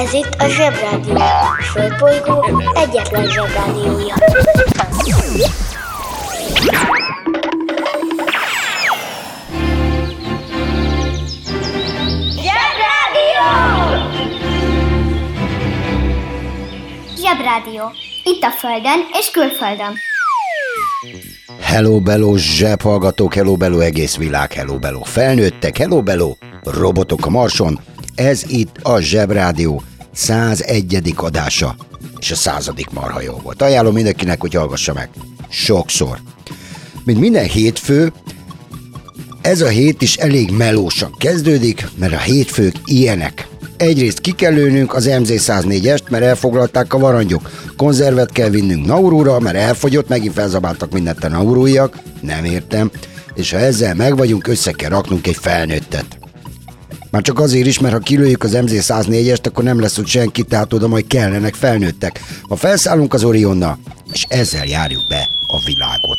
Ez itt a Zsebrádió. A Földbolygó egyetlen Zsebrádiója. Zsebrádió! Zsebrádió. Itt a Földön és külföldön. Hello Bello zsebhallgatók, Hello Bello egész világ, Hello Bello felnőttek, Hello Bello robotok a Marson. Ez itt a Zsebrádió 101. adása, és a századik marha jó volt. Ajánlom mindenkinek, hogy hallgassa meg. Sokszor. Mint minden hétfő, ez a hét is elég melósan kezdődik, mert a hétfők ilyenek. Egyrészt ki kell lőnünk az MZ104-est, mert elfoglalták a varangyok. Konzervet kell vinnünk Naurúra, mert elfogyott, megint felzabáltak mindent a Naurúiak. Nem értem. És ha ezzel meg vagyunk, össze kell raknunk egy felnőttet. Már csak azért is, mert ha kilőjük az MZ104-est, akkor nem lesz ott senki, tehát oda majd kellenek felnőttek. Ma felszállunk az Orionnal, és ezzel járjuk be a világot.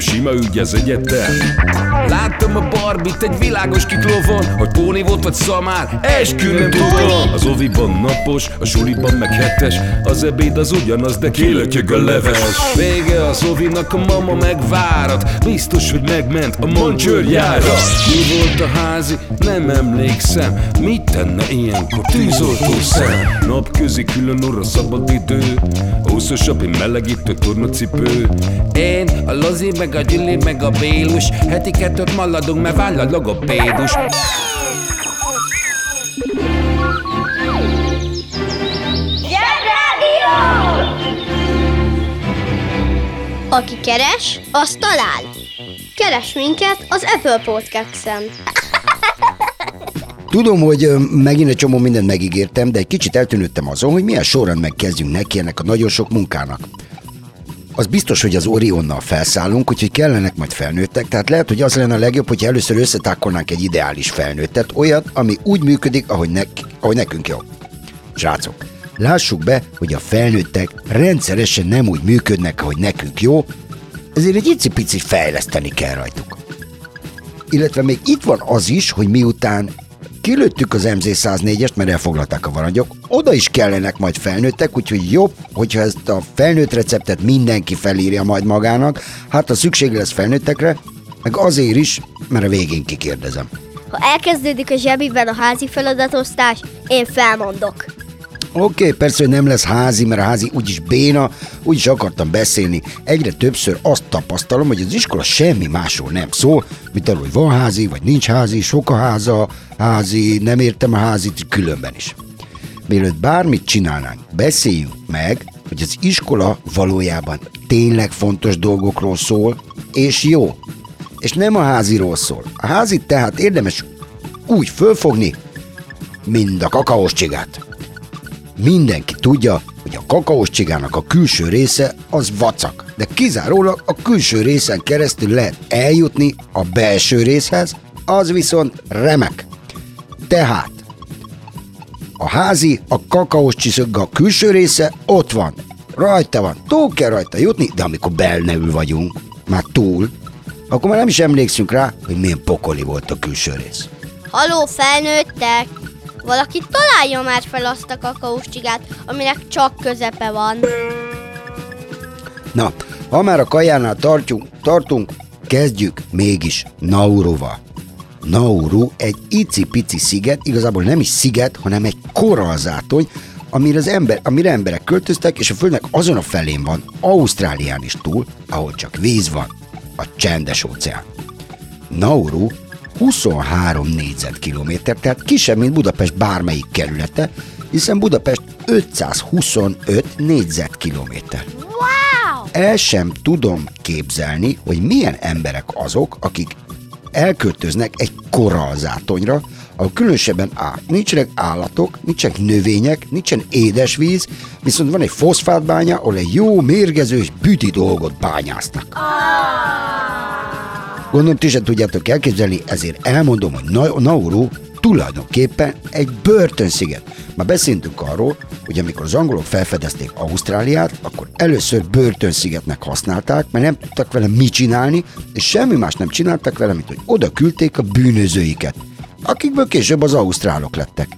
sima ügy az egyetem Láttam a barbit egy világos kiklovon Hogy póni volt vagy szamár, eskü nem tudom Az oviban napos, a suliban meg hetes. Az ebéd az ugyanaz, de kilötyög a leves. Vége az ovinak, a mama megvárat. Biztos, hogy megment a mancsőrjára Mi volt a házi? Nem emlékszem Mit tenne ilyenkor tűzoltó szem? Napközi külön orra szabad idő Úszos api melegítő tornacipő Én, a Lozi, meg a Gyüli, meg a Bélus Heti kettőt maladunk, mert váll a logopédus! Aki keres, az talál. Keres minket az Apple Podcast-en. Tudom, hogy megint egy csomó mindent megígértem, de egy kicsit eltűnődtem azon, hogy milyen sorrendben kezdjünk neki ennek a nagyon sok munkának. Az biztos, hogy az Orionnal felszállunk, úgyhogy kellenek majd felnőttek, tehát lehet, hogy az lenne a legjobb, hogyha először összetákolnánk egy ideális felnőttet, olyat, ami úgy működik, ahogy, nek, ahogy nekünk jó. Srácok, lássuk be, hogy a felnőttek rendszeresen nem úgy működnek, ahogy nekünk jó, ezért egy icipici fejleszteni kell rajtuk. Illetve még itt van az is, hogy miután kilőttük az MZ104-est, mert elfoglalták a varangyok, oda is kellenek majd felnőttek, úgyhogy jobb, hogyha ezt a felnőtt receptet mindenki felírja majd magának, hát ha szükség lesz felnőttekre, meg azért is, mert a végén kikérdezem. Ha elkezdődik a zsebiben a házi feladatosztás, én felmondok. Oké, okay, persze, hogy nem lesz házi, mert a házi úgyis béna, úgyis akartam beszélni. Egyre többször azt tapasztalom, hogy az iskola semmi másról nem szól, mint arról, hogy van házi, vagy nincs házi, sok a háza, házi, nem értem a házit, különben is. Mielőtt bármit csinálnánk, beszéljünk meg, hogy az iskola valójában tényleg fontos dolgokról szól, és jó. És nem a háziról szól. A házit tehát érdemes úgy fölfogni, mint a kakaós csigát. Mindenki tudja, hogy a kakaós csigának a külső része az vacak, de kizárólag a külső részen keresztül lehet eljutni a belső részhez, az viszont remek. Tehát a házi, a kakaós csiszögga külső része ott van. Rajta van, túl kell rajta jutni, de amikor belneül vagyunk, már túl, akkor már nem is emlékszünk rá, hogy milyen pokoli volt a külső rész. Haló, felnőttek! Valaki találja már fel azt a kakaós csigát, aminek csak közepe van. Na, ha már a kajánál tartjuk, tartunk, kezdjük mégis Nauruval. Nauru egy icipici sziget, igazából nem is sziget, hanem egy korallzátony, amire, az ember, amire emberek költöztek, és a földnek azon a felén van, Ausztrálián is túl, ahol csak víz van, a csendes óceán. Nauru 23 négyzetkilométer, tehát kisebb, mint Budapest bármelyik kerülete, hiszen Budapest 525 négyzetkilométer. Wow! El sem tudom képzelni, hogy milyen emberek azok, akik elköltöznek egy korallzátonyra, ahol különösebben áll. Nincsenek állatok, nincsenek növények, nincsen édesvíz, viszont van egy foszfátbánya, ahol egy jó, mérgező és büti dolgot bányásznak. Gondolom, ti sem tudjátok elképzelni, ezért elmondom, hogy Na- Nauru tulajdonképpen egy börtönsziget. Már beszéltünk arról, hogy amikor az angolok felfedezték Ausztráliát, akkor először börtönszigetnek használták, mert nem tudtak vele mit csinálni, és semmi más nem csináltak vele, mint hogy oda küldték a bűnözőiket, akikből később az ausztrálok lettek.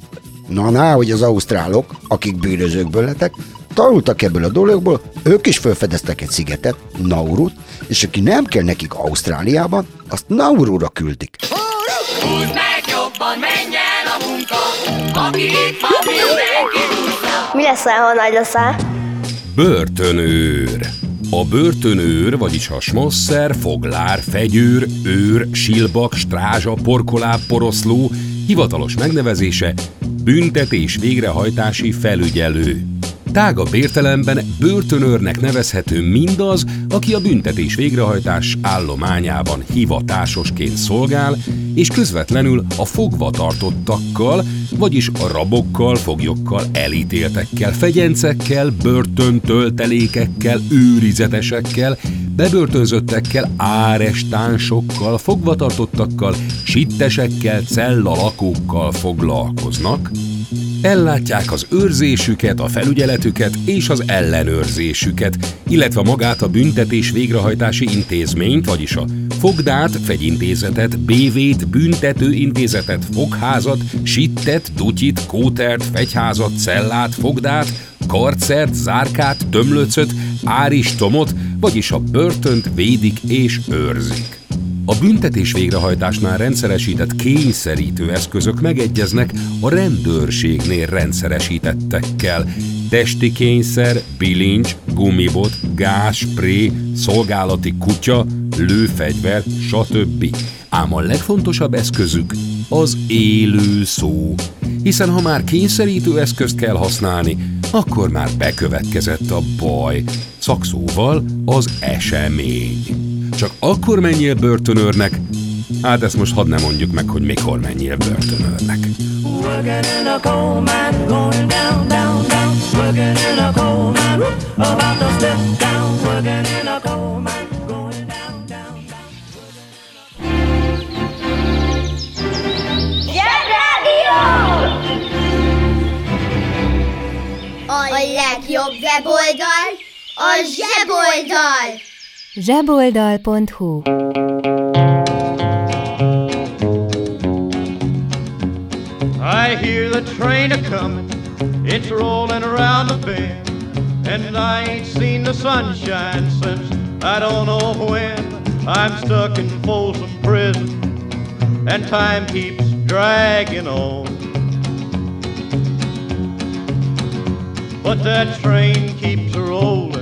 Na, ná, hogy az ausztrálok, akik bűnözőkből lettek, tanultak ebből a dologból, ők is felfedeztek egy szigetet, Naurut, és aki nem kell nekik Ausztráliában, azt Naurura küldik. Húzd meg jobban, menj el a munka, aki itt van, mindenki húzza. Mi lesz, ha nagy leszel? Börtönőr. A börtönőr, vagyis a smasszer, foglár, fegyőr, őr, silbak, strázsa, porkoláb, poroszló, hivatalos megnevezése büntetés végrehajtási felügyelő. Tágabb értelemben börtönőrnek nevezhető mindaz, aki a büntetés végrehajtás állományában hivatásosként szolgál, és közvetlenül a fogva tartottakkal, vagyis a rabokkal, foglyokkal, elítéltekkel, fegyencekkel, börtöntöltelékekkel, őrizetesekkel, bebörtönzöttekkel, árestánsokkal, fogvatartottakkal, sittesekkel, cellalakókkal foglalkoznak, ellátják az őrzésüket, a felügyeletüket és az ellenőrzésüket, illetve magát a büntetés végrehajtási intézményt, vagyis a fogdát, fegyintézetet, bévét, büntetőintézetet, fogházat, sittet, dutyit, kótert, fegyházat, cellát, fogdát, karcert, zárkát, tömlöcöt, áristomot, vagyis a börtönt védik és őrzik. A büntetés végrehajtásnál rendszeresített kényszerítő eszközök megegyeznek a rendőrségnél rendszeresítettekkel. Testi kényszer, bilincs, gumibot, gáz, spré, szolgálati kutya, lőfegyver, stb. Ám a legfontosabb eszközük az élő szó. Hiszen ha már kényszerítő eszközt kell használni, akkor már bekövetkezett a baj, szakszóval az esemény. Csak akkor menjél börtönőrnek, hát ezt most hadd ne mondjuk meg, hogy mikor menjél börtönőrnek. Working in a! A legjobb weboldal a zseboldal! zseboldal.hu I hear the train a comin', it's rolling around the bend, and I ain't seen the sunshine since I don't know when. I'm stuck in Folsom Prison, and time keeps dragging on. But that train keeps rolling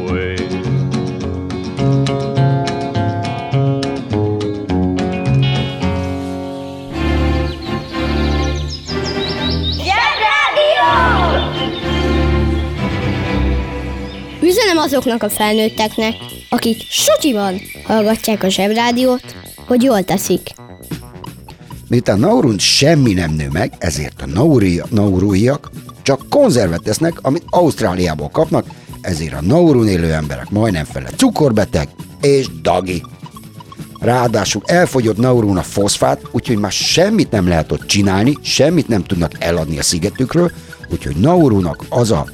Azoknak a felnőtteknek, akik sutyiban hallgatják a zsebrádiót, hogy jól teszik. Miután Naurun semmi nem nő meg, ezért a Nauri, Nauruiak csak konzervet tesznek, amit Ausztráliából kapnak, ezért a Naurun élő emberek majdnem fele cukorbeteg és dagi. Ráadásul elfogyott Naurun a foszfát, úgyhogy már semmit nem lehet ott csinálni, semmit nem tudnak eladni a szigetükről, úgyhogy Naurunak az a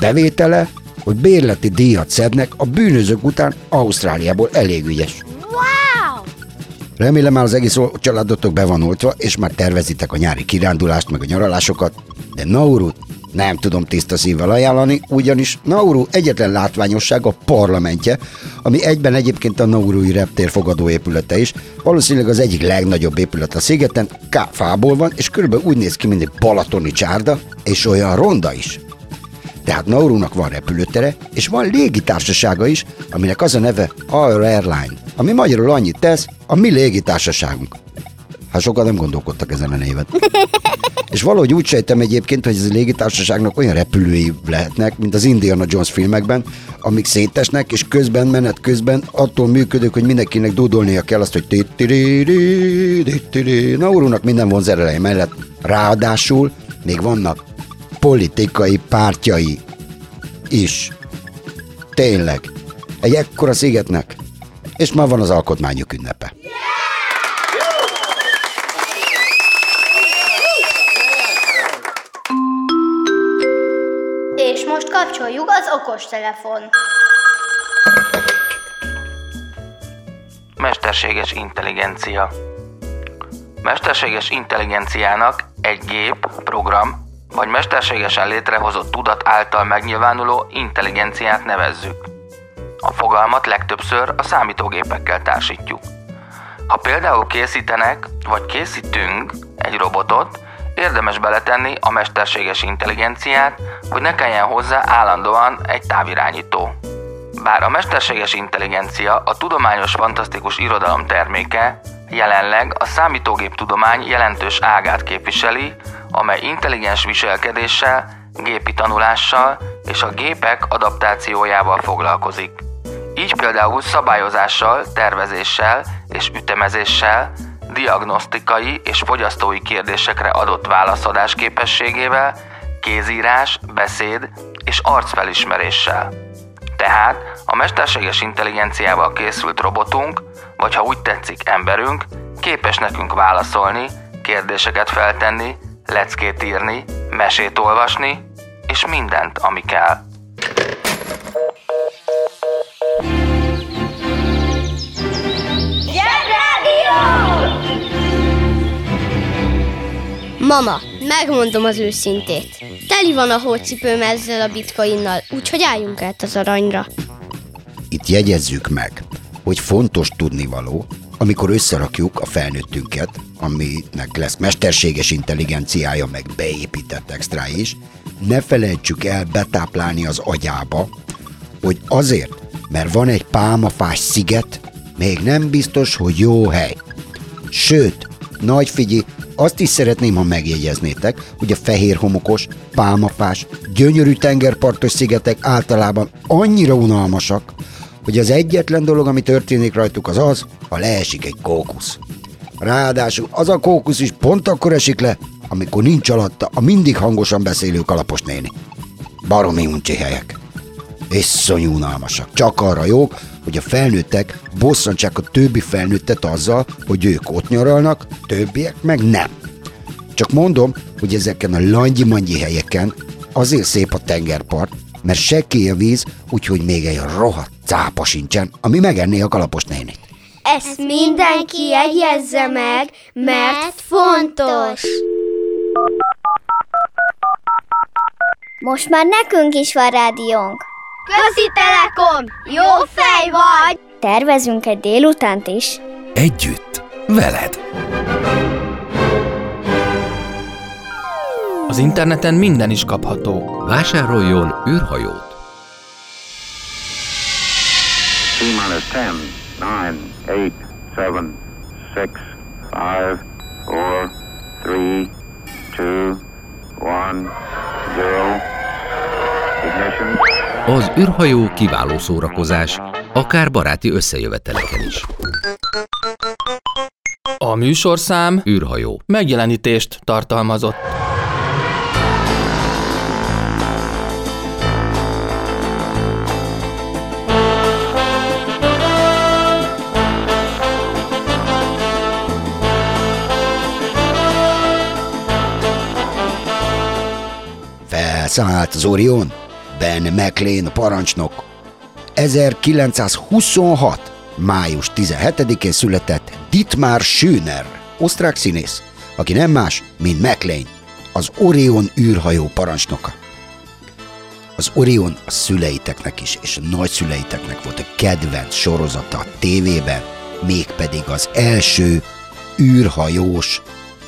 bevétele, hogy bérleti díjat szednek a bűnözők után Ausztráliából elég ügyes. Wow! Remélem már az egész családotok be van oltva, és már tervezitek a nyári kirándulást, meg a nyaralásokat, de Nauru nem tudom tiszta szívvel ajánlani, ugyanis Nauru egyetlen látványosság a parlamentje, ami egyben egyébként a Naurui reptér fogadóépülete is, valószínűleg az egyik legnagyobb épület a szigeten, K fából van, és körülbelül úgy néz ki, mint egy balatoni csárda, és olyan ronda is. Tehát Naurunak van repülőtere, és van légitársasága is, aminek az a neve Our Airline, ami magyarul annyit tesz, a mi légitársaságunk. Hát sokan nem gondolkodtak ezen a néven. És valahogy úgy sejtem egyébként, hogy ez a légitársaságnak olyan repülői lehetnek, mint az Indiana Jones filmekben, amik szétesnek, és közben, menet közben attól működők, hogy mindenkinek dúdolnia kell azt, hogy Naurunak minden von zerelei mellett. Ráadásul még vannak politikai pártjai is. Tényleg. Egy ekkora szigetnek. És már van az alkotmányok ünnepe. És most kapcsoljuk az okostelefon. Mesterséges intelligencia. Mesterséges intelligenciának egy gép, program vagy mesterségesen létrehozott tudat által megnyilvánuló intelligenciát nevezzük. A fogalmat legtöbbször a számítógépekkel társítjuk. Ha például készítenek, vagy készítünk egy robotot, érdemes beletenni a mesterséges intelligenciát, hogy ne kelljen hozzá állandóan egy távirányító. Bár a mesterséges intelligencia a tudományos fantasztikus irodalom terméke, jelenleg a számítógép tudomány jelentős ágát képviseli, amely intelligens viselkedéssel, gépi tanulással és a gépek adaptációjával foglalkozik. Így például szabályozással, tervezéssel és ütemezéssel, diagnosztikai és fogyasztói kérdésekre adott válaszadás képességével, kézírás, beszéd és arcfelismeréssel. Tehát a mesterséges intelligenciával készült robotunk, vagy ha úgy tetszik emberünk, képes nekünk válaszolni, kérdéseket feltenni, leckét írni, mesét olvasni, és mindent, ami kell. Mama, megmondom az őszintét. Teli van a hócipőm ezzel a bitcoinnal, úgyhogy álljunk át az aranyra. Itt jegyezzük meg, hogy fontos tudnivaló, amikor összerakjuk a felnőttünket, aminek lesz mesterséges intelligenciája, meg beépített extra is, ne felejtsük el betáplálni az agyába, hogy azért, mert van egy pálmafás sziget, még nem biztos, hogy jó hely. Sőt, nagy figyelj, azt is szeretném, ha megjegyeznétek, hogy a fehér homokos, pálmafás, gyönyörű tengerpartos szigetek általában annyira unalmasak, hogy az egyetlen dolog, ami történik rajtuk az az, ha leesik egy kókusz. Ráadásul az a kókusz is pont akkor esik le, amikor nincs alatta a mindig hangosan beszélő kalapos néni. Baromi uncsi helyek. Iszonyú unalmasak. Csak arra jók, hogy a felnőttek bosszantsák a többi felnőttet azzal, hogy ők ott nyaralnak, többiek meg nem. Csak mondom, hogy ezeken a langyi helyeken azért szép a tengerpart, mert sekély a víz, úgyhogy még egy rohadt cápa sincsen, ami megenné a kalapos nénit. Ezt mindenki jegyezze meg, mert fontos. Most már nekünk is van rádiónk. Közi Telekom! Jó fej vagy! Tervezünk egy délutánt is. Együtt, veled. Az interneten minden is kapható. Vásároljon űrhajót. T-minus 10, 9, 8, 7, 6, 5, 4, 3, 2, 1, 0. Ignition. Az űrhajó kiváló szórakozás, akár baráti összejöveteleken is. A műsorszám űrhajó. megjelenítést tartalmazott. Felszállt az Orion, Ben McLean a parancsnok 1926. május 17-én született Dietmar Schöner, osztrák színész, aki nem más, mint McLean, az Orion űrhajó parancsnoka. Az Orion a szüleiteknek is, és a nagyszüleiteknek volt a kedvenc sorozata a tévében, mégpedig az első űrhajós,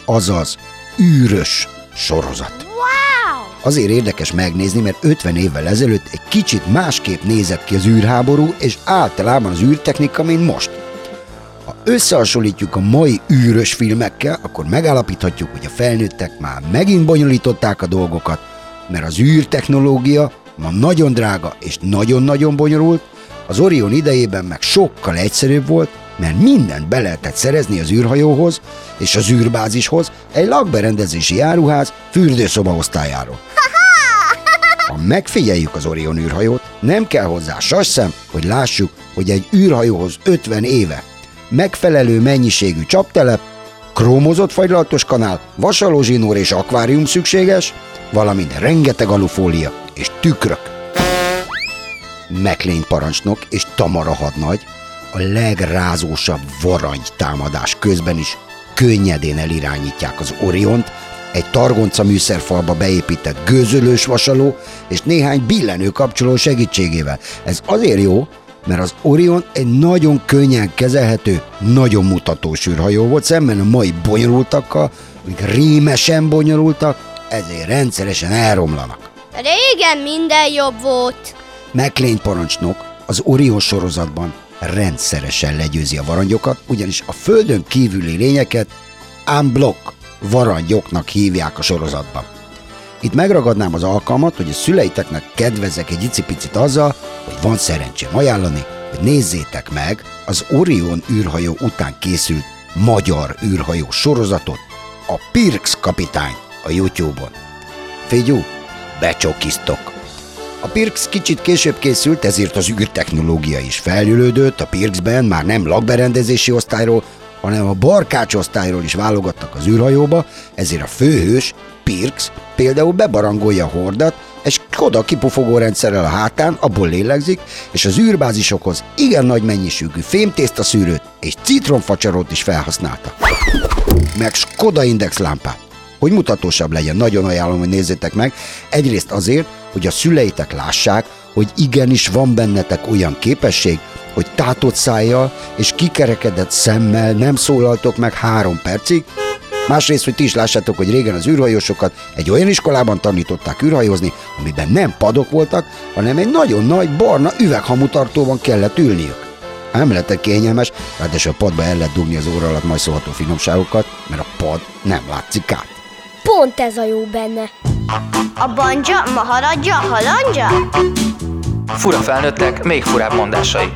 azaz űrös sorozat. Wow! Azért érdekes megnézni, mert 50 évvel ezelőtt egy kicsit másképp nézett ki az űrháború, és általában az űrtechnika, mint most. Ha összehasonlítjuk a mai űrös filmekkel, akkor megállapíthatjuk, hogy a felnőttek már megint bonyolították a dolgokat, mert az űrtechnológia ma nagyon drága és nagyon-nagyon bonyolult, az Orion idejében meg sokkal egyszerűbb volt, mert mindent be lehetett szerezni az űrhajóhoz és az űrbázishoz egy lakberendezési áruház fürdőszoba osztályáról. Ha megfigyeljük az Orion űrhajót, nem kell hozzá sasszem, hogy lássuk, hogy egy űrhajóhoz 50 éve megfelelő mennyiségű csaptelep, krómozott fagylaltos kanál, vasalózsinór és akvárium szükséges, valamint rengeteg alufólia és tükrök. McLean parancsnok és Tamara hadnagy a legrázósabb varangy támadás közben is könnyedén elirányítják az Oriont, egy targonca műszerfalba beépített gőzölős vasaló és néhány billenő kapcsoló segítségével. Ez azért jó, mert az Orion egy nagyon könnyen kezelhető, nagyon mutatós űrhajó volt, szemben a mai bonyolultakkal, amik rémesen bonyolultak, ezért rendszeresen elromlanak. Régen minden jobb volt. McLean parancsnok az Orion sorozatban rendszeresen legyőzi a varangyokat, ugyanis a földön kívüli lényeket unblock varangyoknak hívják a sorozatban. Itt megragadnám az alkalmat, hogy a szüleiteknek kedvezek egy icipicit azzal, hogy van szerencsém ajánlani, hogy nézzétek meg az Orion űrhajó után készült magyar űrhajó sorozatot, a Pirx kapitány a YouTube-on. Figyú, becsokiztok! A Pirx kicsit később készült, ezért az űrtechnológia is fejlődött, a Pirxben már nem lakberendezési osztályról, hanem a barkács osztályról is válogattak az űrhajóba, ezért a főhős, Pirx például bebarangolja a hordat, és Koda kipufogó rendszerrel a hátán, abból lélegzik, és az űrbázisokhoz igen nagy mennyiségű fémtészta szűrőt és citromfacsarót is felhasználta. Meg Skoda Index lámpát. Hogy mutatósabb legyen, nagyon ajánlom, hogy nézzétek meg. Egyrészt azért, hogy a szüleitek lássák, hogy igenis van bennetek olyan képesség, hogy tátott szájjal és kikerekedett szemmel nem szólaltok meg három percig, Másrészt, hogy ti is lássátok, hogy régen az űrhajósokat egy olyan iskolában tanították űrhajózni, amiben nem padok voltak, hanem egy nagyon nagy barna üveghamutartóban kellett ülniük. Nem lettek kényelmes, ráadásul a padba el lehet dugni az óra alatt majd szólható finomságokat, mert a pad nem látszik át. Pont ez a jó benne. A banja, maharadja, halandja? Fura felnőttek, még furább mondásai.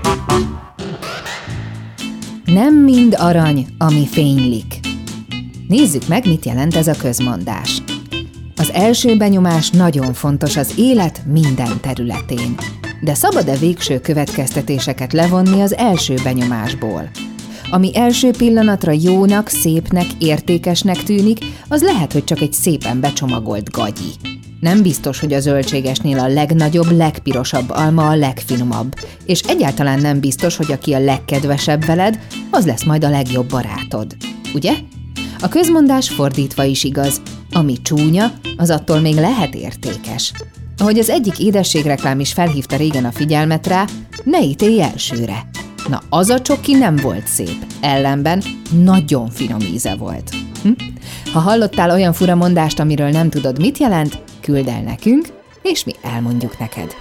Nem mind arany, ami fénylik. Nézzük meg, mit jelent ez a közmondás. Az első benyomás nagyon fontos az élet minden területén. De szabad-e végső következtetéseket levonni az első benyomásból? Ami első pillanatra jónak, szépnek, értékesnek tűnik, az lehet, hogy csak egy szépen becsomagolt gagyi. Nem biztos, hogy a zöldségesnél a legnagyobb, legpirosabb alma a legfinomabb, és egyáltalán nem biztos, hogy aki a legkedvesebb veled, az lesz majd a legjobb barátod. Ugye? A közmondás fordítva is igaz. Ami csúnya, az attól még lehet értékes. Ahogy az egyik édességreklám is felhívta régen a figyelmet rá, ne ítélj elsőre. Na, az a csoki nem volt szép, ellenben nagyon finom íze volt. Hm? Ha hallottál olyan fura mondást, amiről nem tudod, mit jelent, küld el nekünk, és mi elmondjuk neked.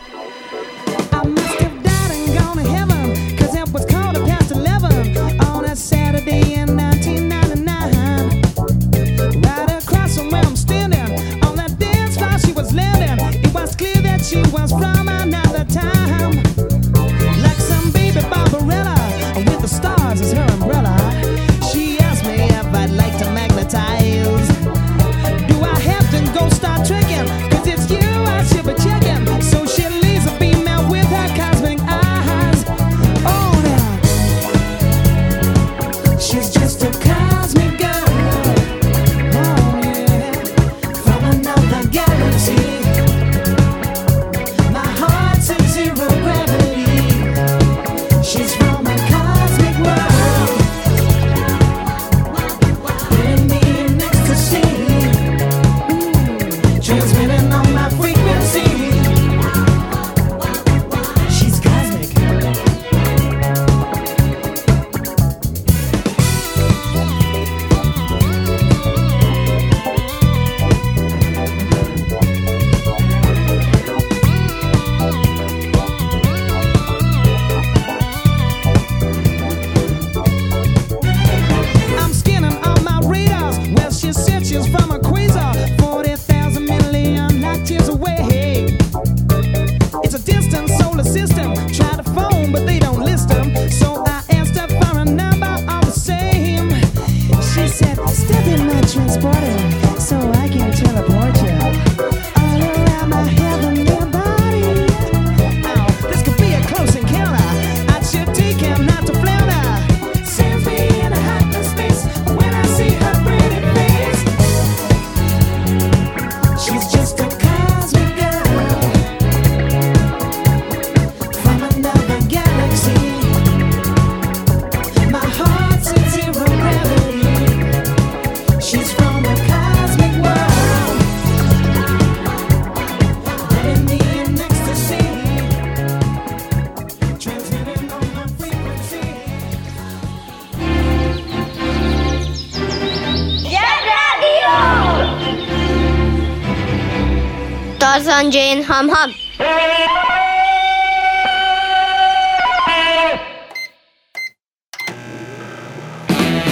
Tarzan Jane Ham Ham.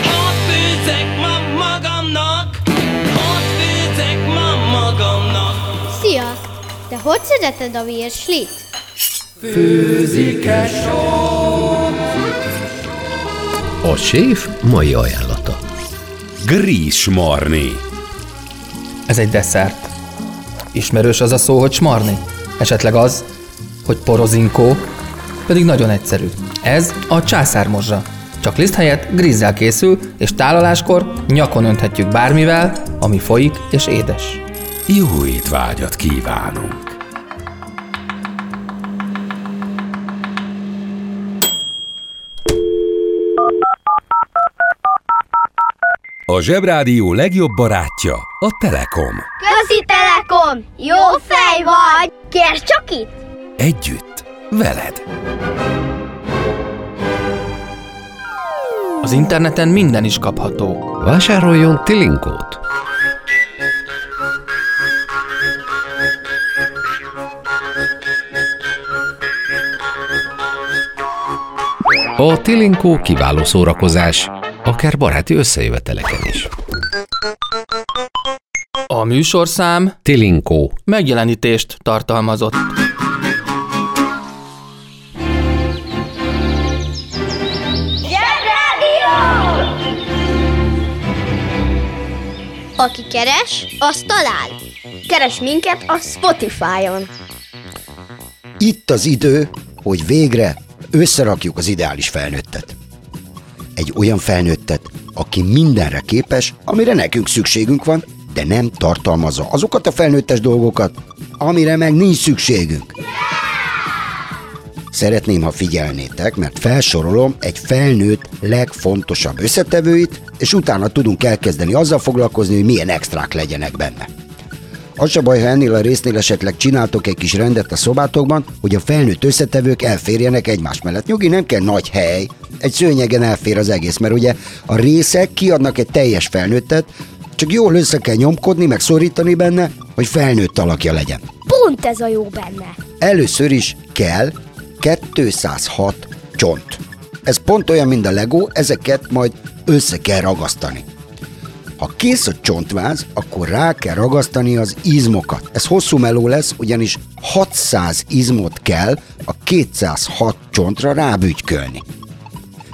Hadd főzzek ma magamnak, hadd főzzek ma magamnak. Szia! Te hogy szereted a virslit? A séf mai ajánlata. Grís marni. Ez egy desszert. Ismerős az a szó, hogy smarni? Esetleg az, hogy porozinkó? Pedig nagyon egyszerű. Ez a császármozsa. Csak liszt helyett grízzel készül, és tálaláskor nyakon önthetjük bármivel, ami folyik és édes. Jó étvágyat kívánunk! A Zsebrádió legjobb barátja a Telekom. Közi Telekom! Jó fej vagy! Kérd csak itt! Együtt, veled. Az interneten minden is kapható. Vásároljon Tilinkót. A Tilinkó kiváló szórakozás, akár baráti összejöveteleken is. A műsorszám Tilinkó. megjelenítést tartalmazott. Aki keres, az talál. Keres minket a Spotify-on. Itt az idő, hogy végre összerakjuk az ideális felnőttet. Egy olyan felnőttet, aki mindenre képes, amire nekünk szükségünk van, de nem tartalmazza azokat a felnőttes dolgokat, amire meg nincs szükségünk. Szeretném, ha figyelnétek, mert felsorolom egy felnőtt legfontosabb összetevőit, és utána tudunk elkezdeni azzal foglalkozni, hogy milyen extrák legyenek benne. Az se baj, ha ennél a résznél esetleg csináltok egy kis rendet a szobátokban, hogy a felnőtt összetevők elférjenek egymás mellett. Nyugi, nem kell nagy hely, egy szőnyegen elfér az egész, mert ugye a részek kiadnak egy teljes felnőttet, csak jól össze kell nyomkodni, meg szorítani benne, hogy felnőtt alakja legyen. Pont ez a jó benne. Először is kell 206 csont. Ez pont olyan, mint a Lego, ezeket majd össze kell ragasztani. Ha kész a csontváz, akkor rá kell ragasztani az izmokat. Ez hosszú meló lesz, ugyanis 600 izmot kell a 206 csontra rábügykölni.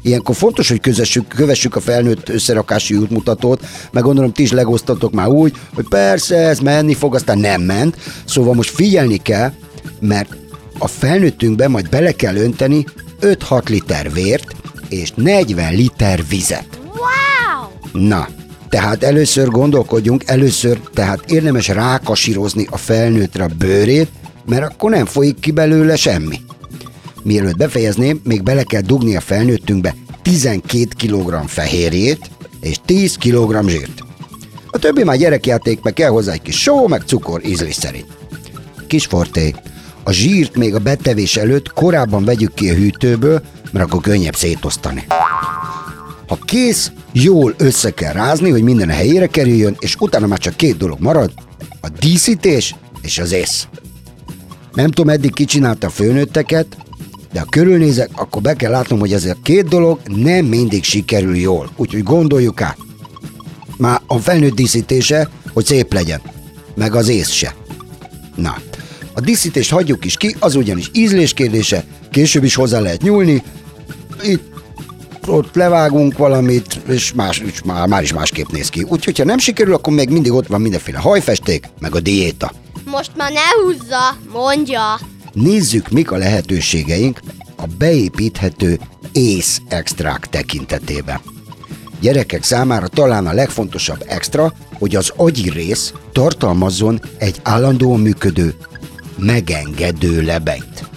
Ilyenkor fontos, hogy közessük, kövessük a felnőtt összerakási útmutatót, meg gondolom ti is legoztatok már úgy, hogy persze ez menni fog, aztán nem ment. Szóval most figyelni kell, mert a felnőttünkbe majd bele kell önteni 5-6 liter vért és 40 liter vizet. Wow! Na, tehát először gondolkodjunk, először tehát érdemes rákasírozni a felnőttre a bőrét, mert akkor nem folyik ki belőle semmi. Mielőtt befejezném, még bele kell dugni a felnőttünkbe 12 kg fehérjét és 10 kg zsírt. A többi már gyerekjáték, meg kell hozzá egy kis só, meg cukor ízlés szerint. Kis forté, a zsírt még a betevés előtt korábban vegyük ki a hűtőből, mert akkor könnyebb szétosztani. Ha kész, jól össze kell rázni, hogy minden a helyére kerüljön, és utána már csak két dolog marad, a díszítés és az ész. Nem tudom, eddig kicsinálta a főnőtteket, de ha körülnézek, akkor be kell látnom, hogy ez a két dolog nem mindig sikerül jól, úgyhogy gondoljuk át. Már a felnőtt díszítése, hogy szép legyen, meg az ész se. Na, a díszítést hagyjuk is ki, az ugyanis ízlés kérdése, később is hozzá lehet nyúlni, itt ott levágunk valamit, és más, és már, már is másképp néz ki. Úgyhogy, ha nem sikerül, akkor még mindig ott van mindenféle hajfesték, meg a diéta. Most már ne húzza, mondja. Nézzük, mik a lehetőségeink a beépíthető ész extrák tekintetében. Gyerekek számára talán a legfontosabb extra, hogy az agyi rész tartalmazzon egy állandóan működő, megengedő lebenyt.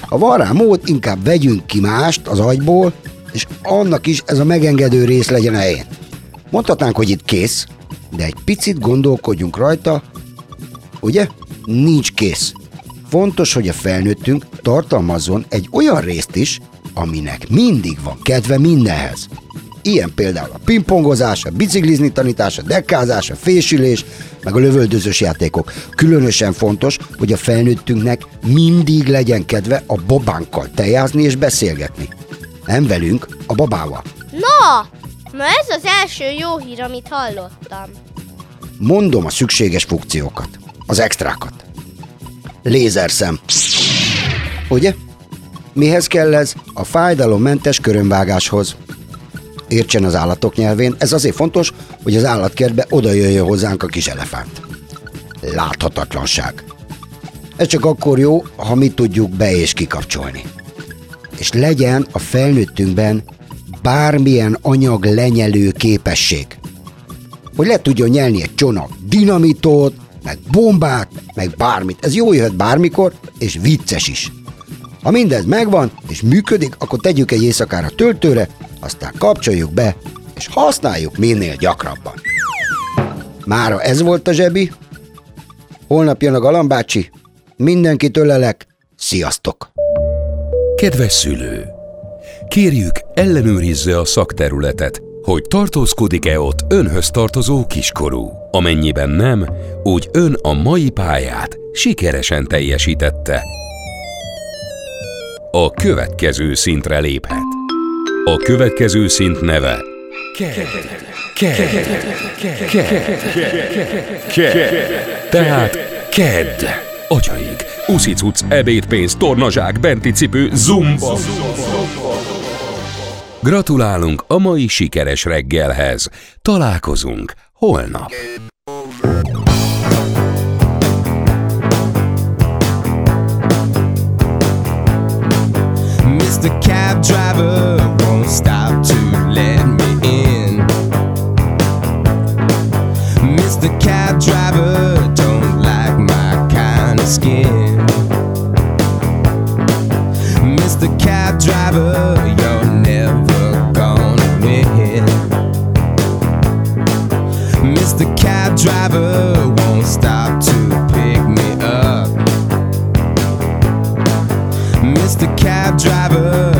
Ha van rá mód, inkább vegyünk ki mást az agyból, és annak is ez a megengedő rész legyen a helyén. Mondhatnánk, hogy itt kész, de egy picit gondolkodjunk rajta, ugye? Nincs kész. Fontos, hogy a felnőttünk tartalmazzon egy olyan részt is, aminek mindig van kedve mindenhez. Ilyen például a pingpongozás, a biciklizni tanítás, a dekkázás, a fésülés, meg a lövöldözős játékok. Különösen fontos, hogy a felnőttünknek mindig legyen kedve a babánkkal tejázni és beszélgetni. Nem velünk, a babával. Na, na ez az első jó hír, amit hallottam. Mondom a szükséges funkciókat, az extrákat. Lézerszem. Ugye? Mihez kell ez? A fájdalommentes körömvágáshoz. Értsen az állatok nyelvén, ez azért fontos, hogy az állatkertbe oda jöjjön hozzánk a kis elefánt. Láthatatlanság. Ez csak akkor jó, ha mi tudjuk be és kikapcsolni. És legyen a felnőttünkben bármilyen anyag lenyelő képesség. Hogy le tudjon nyelni egy csomag dinamitot, meg bombát, meg bármit. Ez jó jöhet bármikor, és vicces is. Ha mindez megvan, és működik, akkor tegyük egy éjszakára töltőre, aztán kapcsoljuk be, és használjuk minél gyakrabban. Mára ez volt a zsebi. Holnap jön a galambácsi. Mindenkit ölelek. Sziasztok! Kedves szülő! Kérjük, ellenőrizze a szakterületet, hogy tartózkodik-e ott önhöz tartozó kiskorú. Amennyiben nem, úgy ön a mai pályát sikeresen teljesítette. A következő szintre léphet. A következő szint neve Tehát KED. Atyaik, uszicuc, ebédpénz, tornazsák, benti cipő, zumba. Gratulálunk a mai sikeres reggelhez. Találkozunk holnap. Mr. Cab Driver won't stop to let me in. Mr. Cab Driver don't like my kind of skin. Cab Driver, you're never gonna win. Mr. Cab Driver won't stop to pick me up. Mr. Cab Driver,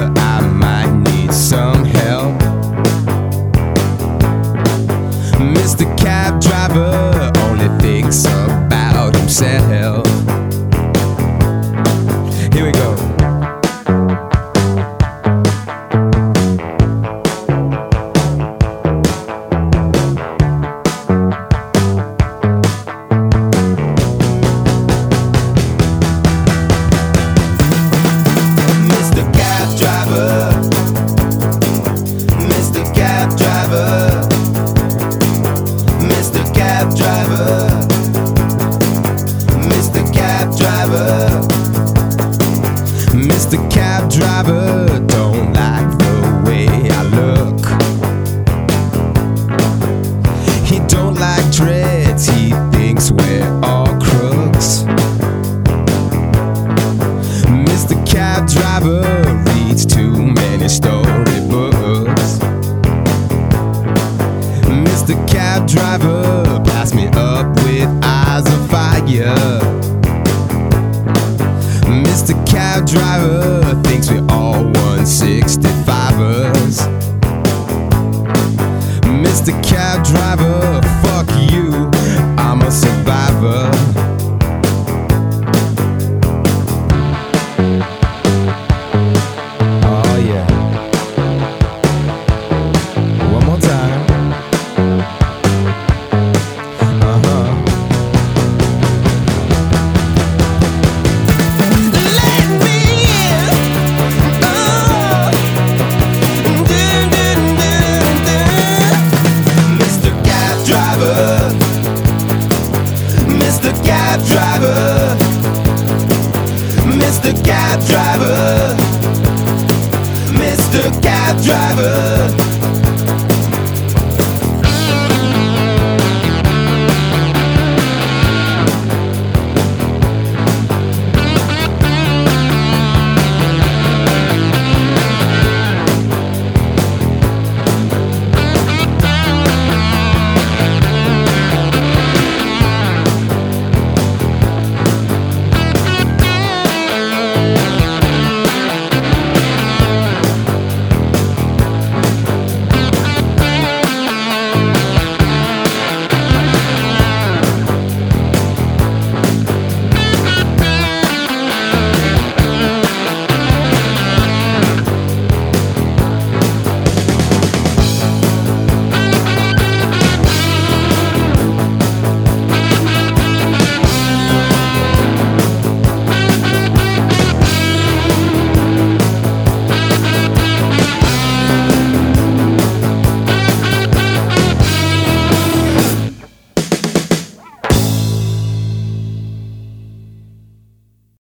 Mr. Cab Driver thinks we all 165ers. Mr. Cab Driver, fuck you, I'm a survivor.